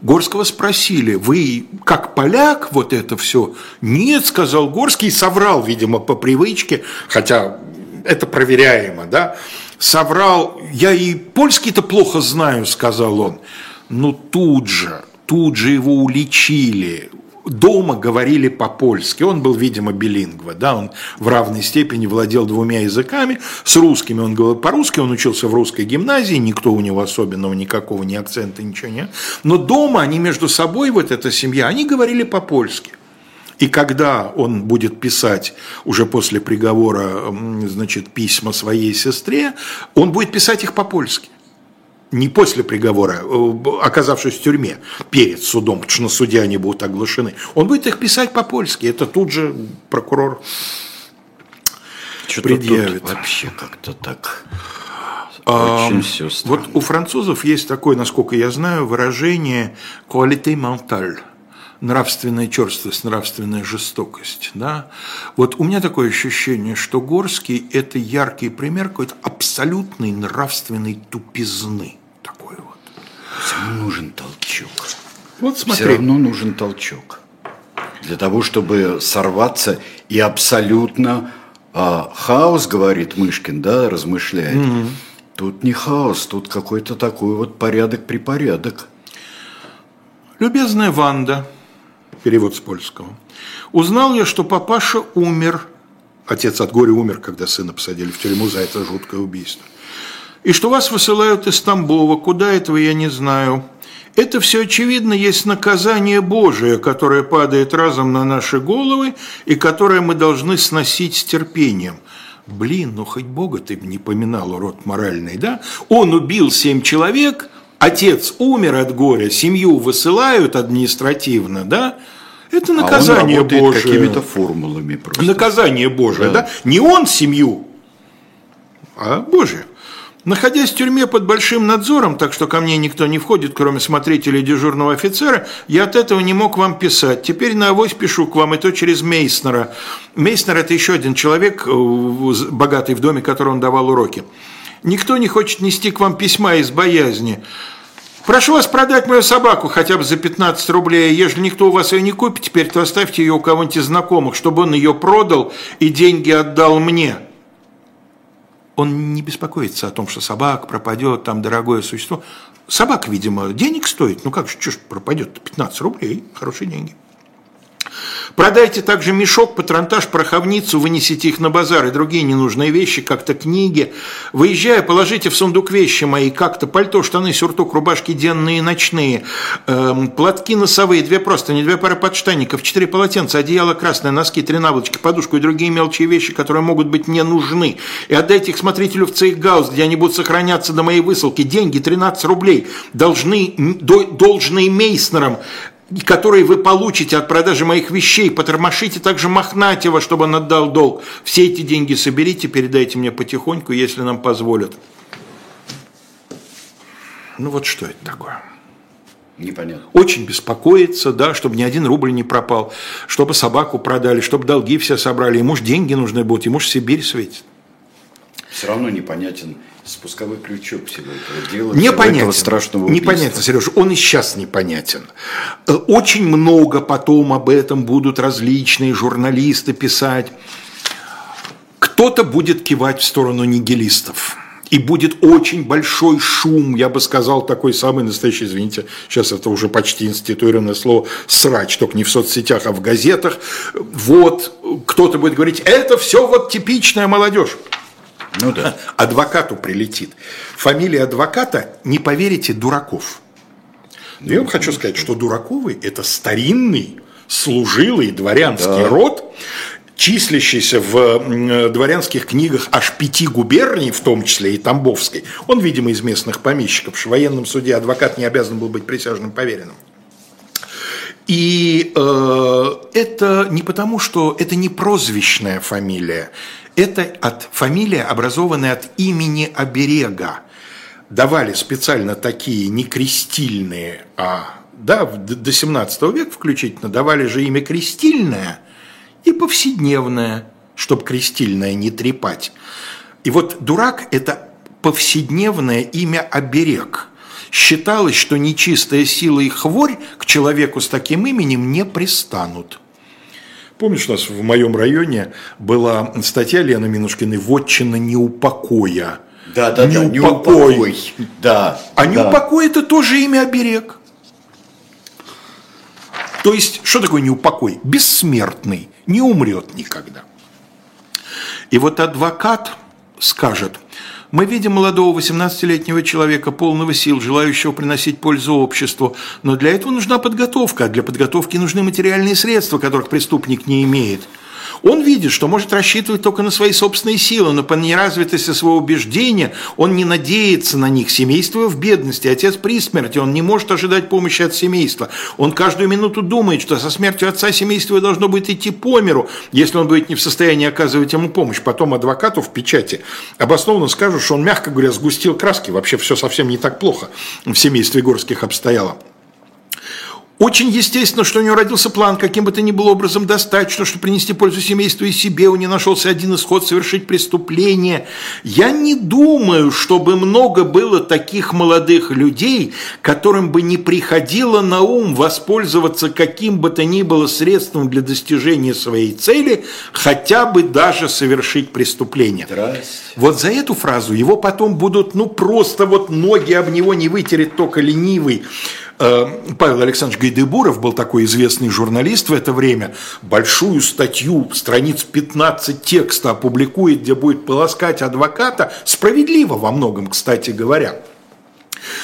Горского спросили, вы как поляк вот это все? Нет, сказал Горский, соврал, видимо, по привычке, хотя это проверяемо, да, соврал, я и польский-то плохо знаю, сказал он. Но тут же, тут же его уличили, дома говорили по-польски. Он был, видимо, билингва, да, он в равной степени владел двумя языками. С русскими он говорил по-русски, он учился в русской гимназии, никто у него особенного никакого, ни акцента, ничего нет. Но дома они между собой, вот эта семья, они говорили по-польски. И когда он будет писать уже после приговора, значит, письма своей сестре, он будет писать их по-польски не после приговора, э, оказавшись в тюрьме, перед судом, потому что на суде они будут оглашены. Он будет их писать по-польски. Это тут же прокурор Что-то предъявит. вообще как-то так. Очень а, все странно. Вот у французов есть такое, насколько я знаю, выражение «qualité mentale» нравственная черствость, нравственная жестокость. Да? Вот у меня такое ощущение, что Горский – это яркий пример какой-то абсолютной нравственной тупизны. Все равно нужен толчок. Вот смотри. Все равно нужен толчок. Для того, чтобы сорваться и абсолютно а, хаос, говорит Мышкин, да, размышляет. Mm-hmm. Тут не хаос, тут какой-то такой вот порядок-припорядок. Любезная Ванда, перевод с польского. Узнал я, что папаша умер. Отец от горя умер, когда сына посадили в тюрьму за это жуткое убийство. И что вас высылают из Тамбова, куда этого я не знаю. Это все очевидно есть наказание Божие, которое падает разом на наши головы и которое мы должны сносить с терпением. Блин, ну хоть Бога ты не поминал, урод моральный, да? Он убил семь человек, отец умер от горя, семью высылают административно, да? Это наказание а он Божие. какими-то формулами просто. Наказание Божие, да. да? Не он семью, а Божие. Находясь в тюрьме под большим надзором, так что ко мне никто не входит, кроме смотрителя и дежурного офицера, я от этого не мог вам писать. Теперь на авось пишу к вам, и то через Мейснера. Мейснер – это еще один человек, э, богатый в доме, которому он давал уроки. Никто не хочет нести к вам письма из боязни. Прошу вас продать мою собаку хотя бы за 15 рублей. Ежели никто у вас ее не купит, теперь то оставьте ее у кого-нибудь из знакомых, чтобы он ее продал и деньги отдал мне. Он не беспокоится о том, что собак пропадет, там дорогое существо. Собака, видимо, денег стоит. Ну как же, что ж пропадет? 15 рублей, хорошие деньги. Продайте также мешок, патронтаж, пороховницу, вынесите их на базар и другие ненужные вещи, как-то книги. Выезжая, положите в сундук вещи мои, как-то пальто, штаны, сюртук, рубашки денные и ночные, эм, платки носовые, две простыни, две пары подштанников, четыре полотенца, одеяло красное, носки, три наволочки, подушку и другие мелкие вещи, которые могут быть не нужны. И отдайте их смотрителю в Цейхгаус, где они будут сохраняться до моей высылки. Деньги 13 рублей, должны, должные Мейснерам, которые вы получите от продажи моих вещей, потормошите также Мохнатьева, чтобы он отдал долг. Все эти деньги соберите, передайте мне потихоньку, если нам позволят. Ну вот что это такое? Непонятно. Очень беспокоится, да, чтобы ни один рубль не пропал, чтобы собаку продали, чтобы долги все собрали. Ему же деньги нужны будут, ему же Сибирь светит. Все равно непонятен спусковой крючок всего этого дела. Непонятен. Этого страшного Непонятно, Сереж, он и сейчас непонятен. Э, очень много потом об этом будут различные журналисты писать. Кто-то будет кивать в сторону нигилистов. И будет очень большой шум, я бы сказал, такой самый настоящий, извините, сейчас это уже почти институированное слово, срач, только не в соцсетях, а в газетах. Вот, кто-то будет говорить, это все вот типичная молодежь. Ну да. Адвокату прилетит. Фамилия адвоката, не поверите, Дураков. Ну, я вам хочу сказать, что Дураковы – это старинный, служилый дворянский да. род, числящийся в дворянских книгах аж пяти губерний, в том числе и Тамбовской, он, видимо, из местных помещиков, в военном суде адвокат не обязан был быть присяжным поверенным. И э, это не потому, что это не прозвищная фамилия, это от фамилия, образованная от имени оберега. Давали специально такие не крестильные, а да, до 17 века включительно давали же имя крестильное – и повседневное, чтобы крестильное не трепать. И вот дурак – это повседневное имя оберег. Считалось, что нечистая сила и хворь к человеку с таким именем не пристанут. Помнишь, у нас в моем районе была статья Лены Минушкиной «Вотчина неупокоя». Да, да, неупокой. да, неупокой. Да, а да. неупокой – это тоже имя оберег. То есть, что такое неупокой? Бессмертный, не умрет никогда. И вот адвокат скажет, мы видим молодого 18-летнего человека, полного сил, желающего приносить пользу обществу, но для этого нужна подготовка, а для подготовки нужны материальные средства, которых преступник не имеет – он видит, что может рассчитывать только на свои собственные силы, но по неразвитости своего убеждения он не надеется на них. Семейство в бедности, отец при смерти, он не может ожидать помощи от семейства. Он каждую минуту думает, что со смертью отца семейство должно будет идти по миру, если он будет не в состоянии оказывать ему помощь. Потом адвокату в печати обоснованно скажут, что он, мягко говоря, сгустил краски, вообще все совсем не так плохо в семействе Горских обстояло. Очень естественно, что у него родился план, каким бы то ни было образом достать, что, чтобы принести пользу семейству и себе, у него нашелся один исход совершить преступление. Я не думаю, чтобы много было таких молодых людей, которым бы не приходило на ум воспользоваться каким бы то ни было средством для достижения своей цели, хотя бы даже совершить преступление. Здрасте. Вот за эту фразу его потом будут, ну, просто вот ноги об него не вытереть только ленивый. Э, Павел Александрович Гайдебуров был такой известный журналист в это время, большую статью, страниц 15 текста опубликует, где будет полоскать адвоката, справедливо во многом, кстати говоря.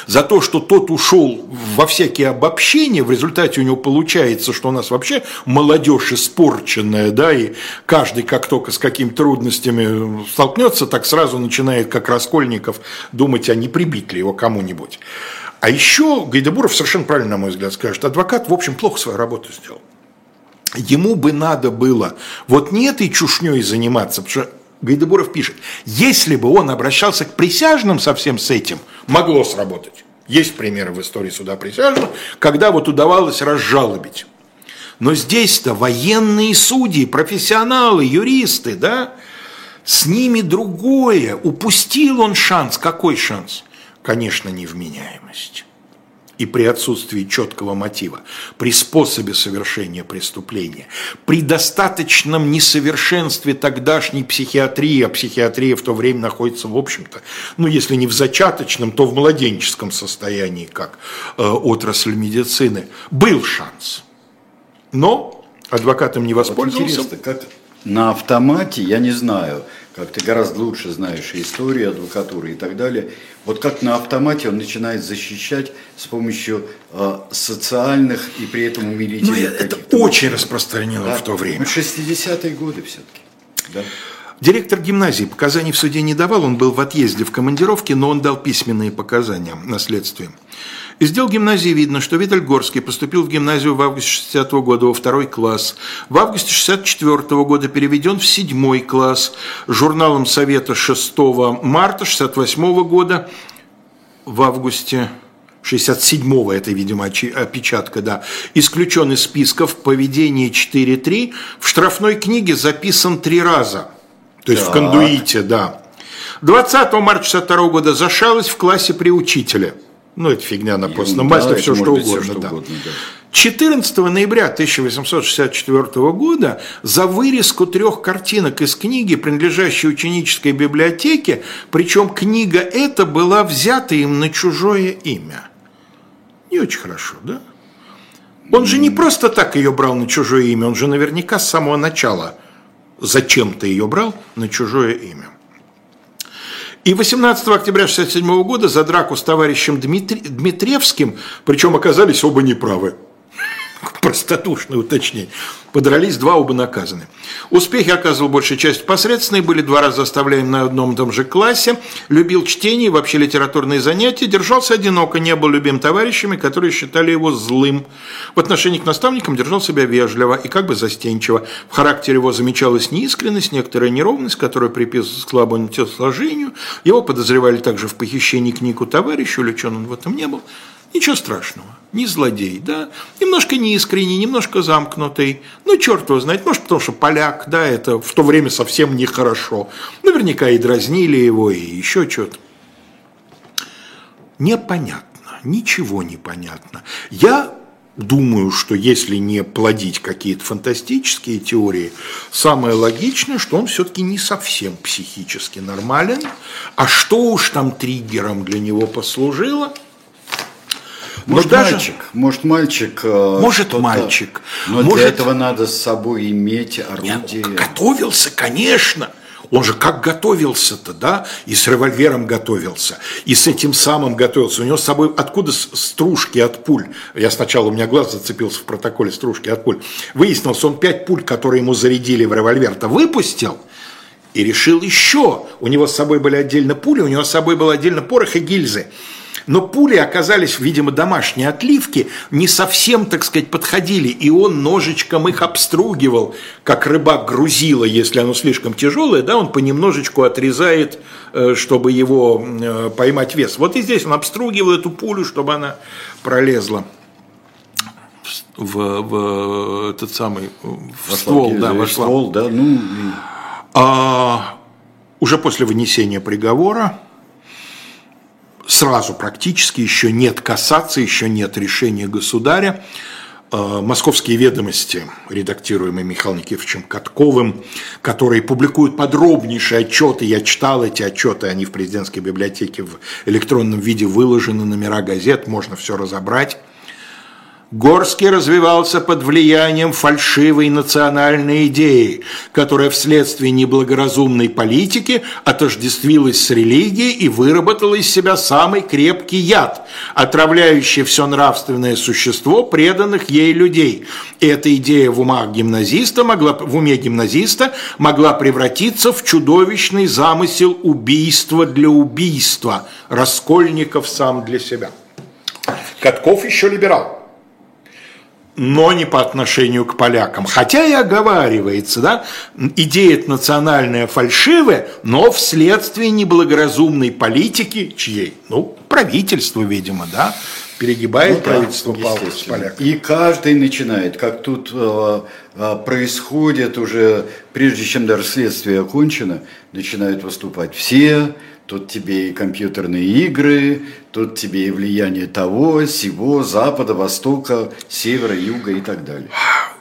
За то, что тот ушел во всякие обобщения, в результате у него получается, что у нас вообще молодежь испорченная, да, и каждый, как только с какими трудностями столкнется, так сразу начинает, как Раскольников, думать, а не прибить ли его кому-нибудь. А еще Гайдебуров совершенно правильно, на мой взгляд, скажет, адвокат, в общем, плохо свою работу сделал. Ему бы надо было вот не этой чушней заниматься, потому что Гайдебуров пишет, если бы он обращался к присяжным совсем с этим, могло сработать. Есть примеры в истории суда присяжных, когда вот удавалось разжалобить. Но здесь-то военные судьи, профессионалы, юристы, да, с ними другое. Упустил он шанс. Какой шанс? Конечно, невменяемость. И при отсутствии четкого мотива, при способе совершения преступления, при достаточном несовершенстве тогдашней психиатрии, а психиатрия в то время находится, в общем-то, ну, если не в зачаточном, то в младенческом состоянии, как э, отрасль медицины, был шанс. Но адвокатом не воспользовался. Вот интересно, как на автомате, я не знаю, как ты гораздо лучше знаешь историю, адвокатуры и так далее. Вот как на автомате он начинает защищать с помощью э, социальных и при этом умилительных. Ну, это очень распространено да? в то время. 60-е ну, годы все-таки. Да? Директор гимназии показаний в суде не давал, он был в отъезде в командировке, но он дал письменные показания на следствие. Из дел гимназии видно, что Виталь Горский поступил в гимназию в августе 60 -го года во второй класс. В августе 64 -го года переведен в седьмой класс. Журналом Совета 6 марта 68 -го года в августе 67-го, это, видимо, опечатка, да, исключен из списков поведение 4.3, в штрафной книге записан три раза, то есть так. в кондуите, да. 20 марта 62 года за шалость в классе при учителе. Ну, это фигня на постном да, масле, все, что угодно, все что да. угодно. Да. 14 ноября 1864 года за вырезку трех картинок из книги, принадлежащей ученической библиотеке, причем книга эта была взята им на чужое имя. Не очень хорошо, да? Он же не просто так ее брал на чужое имя, он же наверняка с самого начала зачем-то ее брал на чужое имя. И 18 октября 1967 года за драку с товарищем Дмитри... Дмитриевским, причем оказались оба неправы, простодушное уточнение. Подрались, два оба наказаны. Успехи оказывал большая часть посредственные, были два раза оставляем на одном и том же классе, любил чтение, вообще литературные занятия, держался одиноко, не был любим товарищами, которые считали его злым. В отношении к наставникам держал себя вежливо и как бы застенчиво. В характере его замечалась неискренность, некоторая неровность, которая приписывалась к слабому телосложению. Его подозревали также в похищении книг у товарища, увлечен он в этом не был. Ничего страшного, не злодей, да, немножко неискренний, немножко замкнутый, ну, черт его знает, может, потому что поляк, да, это в то время совсем нехорошо, наверняка и дразнили его, и еще что-то. Непонятно, ничего не понятно. Я думаю, что если не плодить какие-то фантастические теории, самое логичное, что он все-таки не совсем психически нормален, а что уж там триггером для него послужило – может, даже... мальчик, может, мальчик. Э, может, мальчик. Но может... для этого надо с собой иметь орудие. Нет, готовился, конечно. Он же как готовился-то, да? И с револьвером готовился, и с этим самым готовился. У него с собой откуда стружки от пуль? Я сначала, у меня глаз зацепился в протоколе стружки от пуль. Выяснилось, он пять пуль, которые ему зарядили в револьвер-то выпустил, и решил еще. У него с собой были отдельно пули, у него с собой был отдельно порох и гильзы. Но пули оказались, видимо, домашние отливки, не совсем, так сказать, подходили, и он ножичком их обстругивал, как рыбак грузила, если оно слишком тяжелое, да, он понемножечку отрезает, э, чтобы его э, поймать вес. Вот и здесь он обстругивал эту пулю, чтобы она пролезла в, в этот самый в ствол, да, вошла. Ствол, да, ну... А, уже после вынесения приговора сразу практически, еще нет касаться, еще нет решения государя. Э, Московские ведомости, редактируемые Михаилом Никифоровичем Катковым, которые публикуют подробнейшие отчеты, я читал эти отчеты, они в президентской библиотеке в электронном виде выложены, номера газет, можно все разобрать. Горский развивался под влиянием фальшивой национальной идеи, которая вследствие неблагоразумной политики отождествилась с религией и выработала из себя самый крепкий яд, отравляющий все нравственное существо преданных ей людей. И эта идея в умах гимназиста могла, в уме гимназиста могла превратиться в чудовищный замысел убийства для убийства, Раскольников сам для себя. Катков еще либерал но не по отношению к полякам. Хотя и оговаривается, да, идея национальная фальшивая, но вследствие неблагоразумной политики чьей? Ну, правительство, видимо, да, перегибает ну, правительство да, палку с поляками. И каждый начинает, как тут э, э, происходит уже, прежде чем даже следствие окончено, начинают выступать все, Тут тебе и компьютерные игры, тут тебе и влияние того, сего, запада, востока, севера, юга и так далее.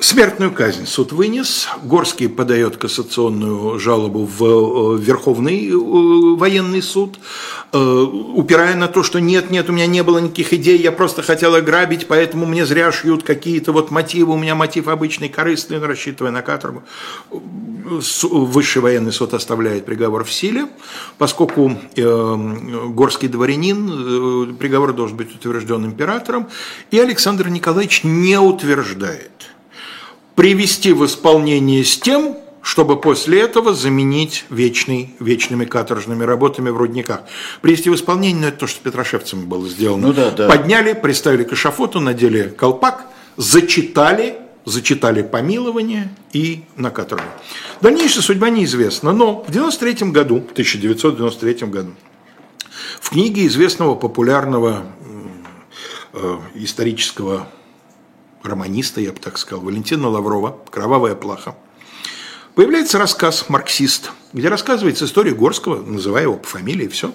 Смертную казнь суд вынес. Горский подает кассационную жалобу в э, Верховный э, военный суд, э, упирая на то, что нет, нет, у меня не было никаких идей, я просто хотел ограбить, поэтому мне зря шьют какие-то вот мотивы, у меня мотив обычный, корыстный, рассчитывая на каторгу. Высший военный суд оставляет приговор в силе, поскольку горский дворянин, приговор должен быть утвержден императором, и Александр Николаевич не утверждает привести в исполнение с тем, чтобы после этого заменить вечный, вечными каторжными работами в рудниках. Привести в исполнение, ну, это то, что Петрошевцем было сделано. Ну, да, да. Подняли, приставили к эшафоту, надели колпак, зачитали, зачитали помилование и на каторгу. Дальнейшая судьба неизвестна, но в 93 году, в 1993 году, в книге известного популярного э, исторического романиста, я бы так сказал, Валентина Лаврова «Кровавая плаха». Появляется рассказ «Марксист», где рассказывается история Горского, называя его по фамилии, все.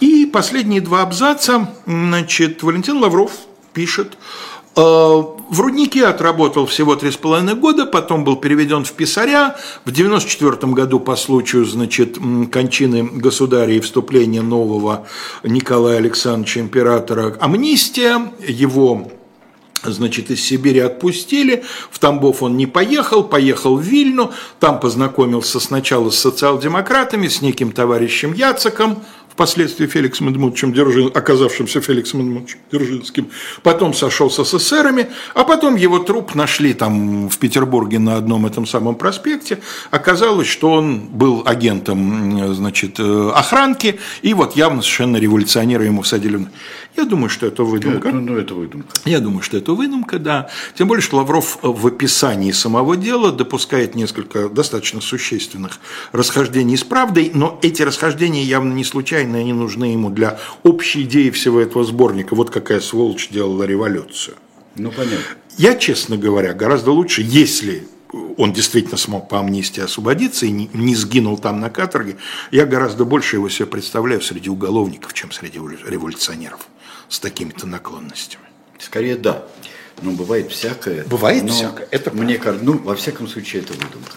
И последние два абзаца, значит, Валентин Лавров пишет Э, в Руднике отработал всего три с половиной года, потом был переведен в писаря. В 94 году по случаю, значит, кончины государя и вступления нового Николая Александровича императора амнистия, его Значит, из Сибири отпустили, в Тамбов он не поехал, поехал в Вильну, там познакомился сначала с социал-демократами, с неким товарищем Яцеком, впоследствии Феликсом Эдмундовичем Держин, оказавшимся Феликсом Эдмундовичем Держинским, потом сошел с эсерами, а потом его труп нашли там в Петербурге на одном этом самом проспекте. Оказалось, что он был агентом значит, э, охранки, и вот явно совершенно революционера ему всадили. Я думаю, что это выдумка. Это, ну, это выдумка. Я думаю, что это выдумка, да. Тем более, что Лавров в описании самого дела допускает несколько достаточно существенных расхождений с правдой, но эти расхождения явно не случайны, они нужны ему для общей идеи всего этого сборника. Вот какая сволочь делала революцию. Ну, понятно. Я, честно говоря, гораздо лучше, если он действительно смог по амнистии освободиться и не сгинул там на каторге, я гораздо больше его себе представляю среди уголовников, чем среди революционеров с такими-то наклонностями. Скорее да. Но бывает всякое. Бывает но всякое. Это мне кажется, ну, во всяком случае, это выдумка.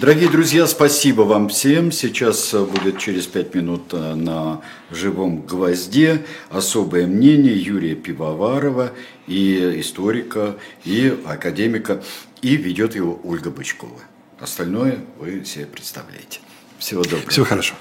Дорогие друзья, спасибо вам всем. Сейчас э, будет через пять минут э, на живом гвозде особое мнение Юрия Пивоварова и историка, и академика, и ведет его Ольга Бычкова. Остальное вы себе представляете. Всего доброго. Всего хорошего.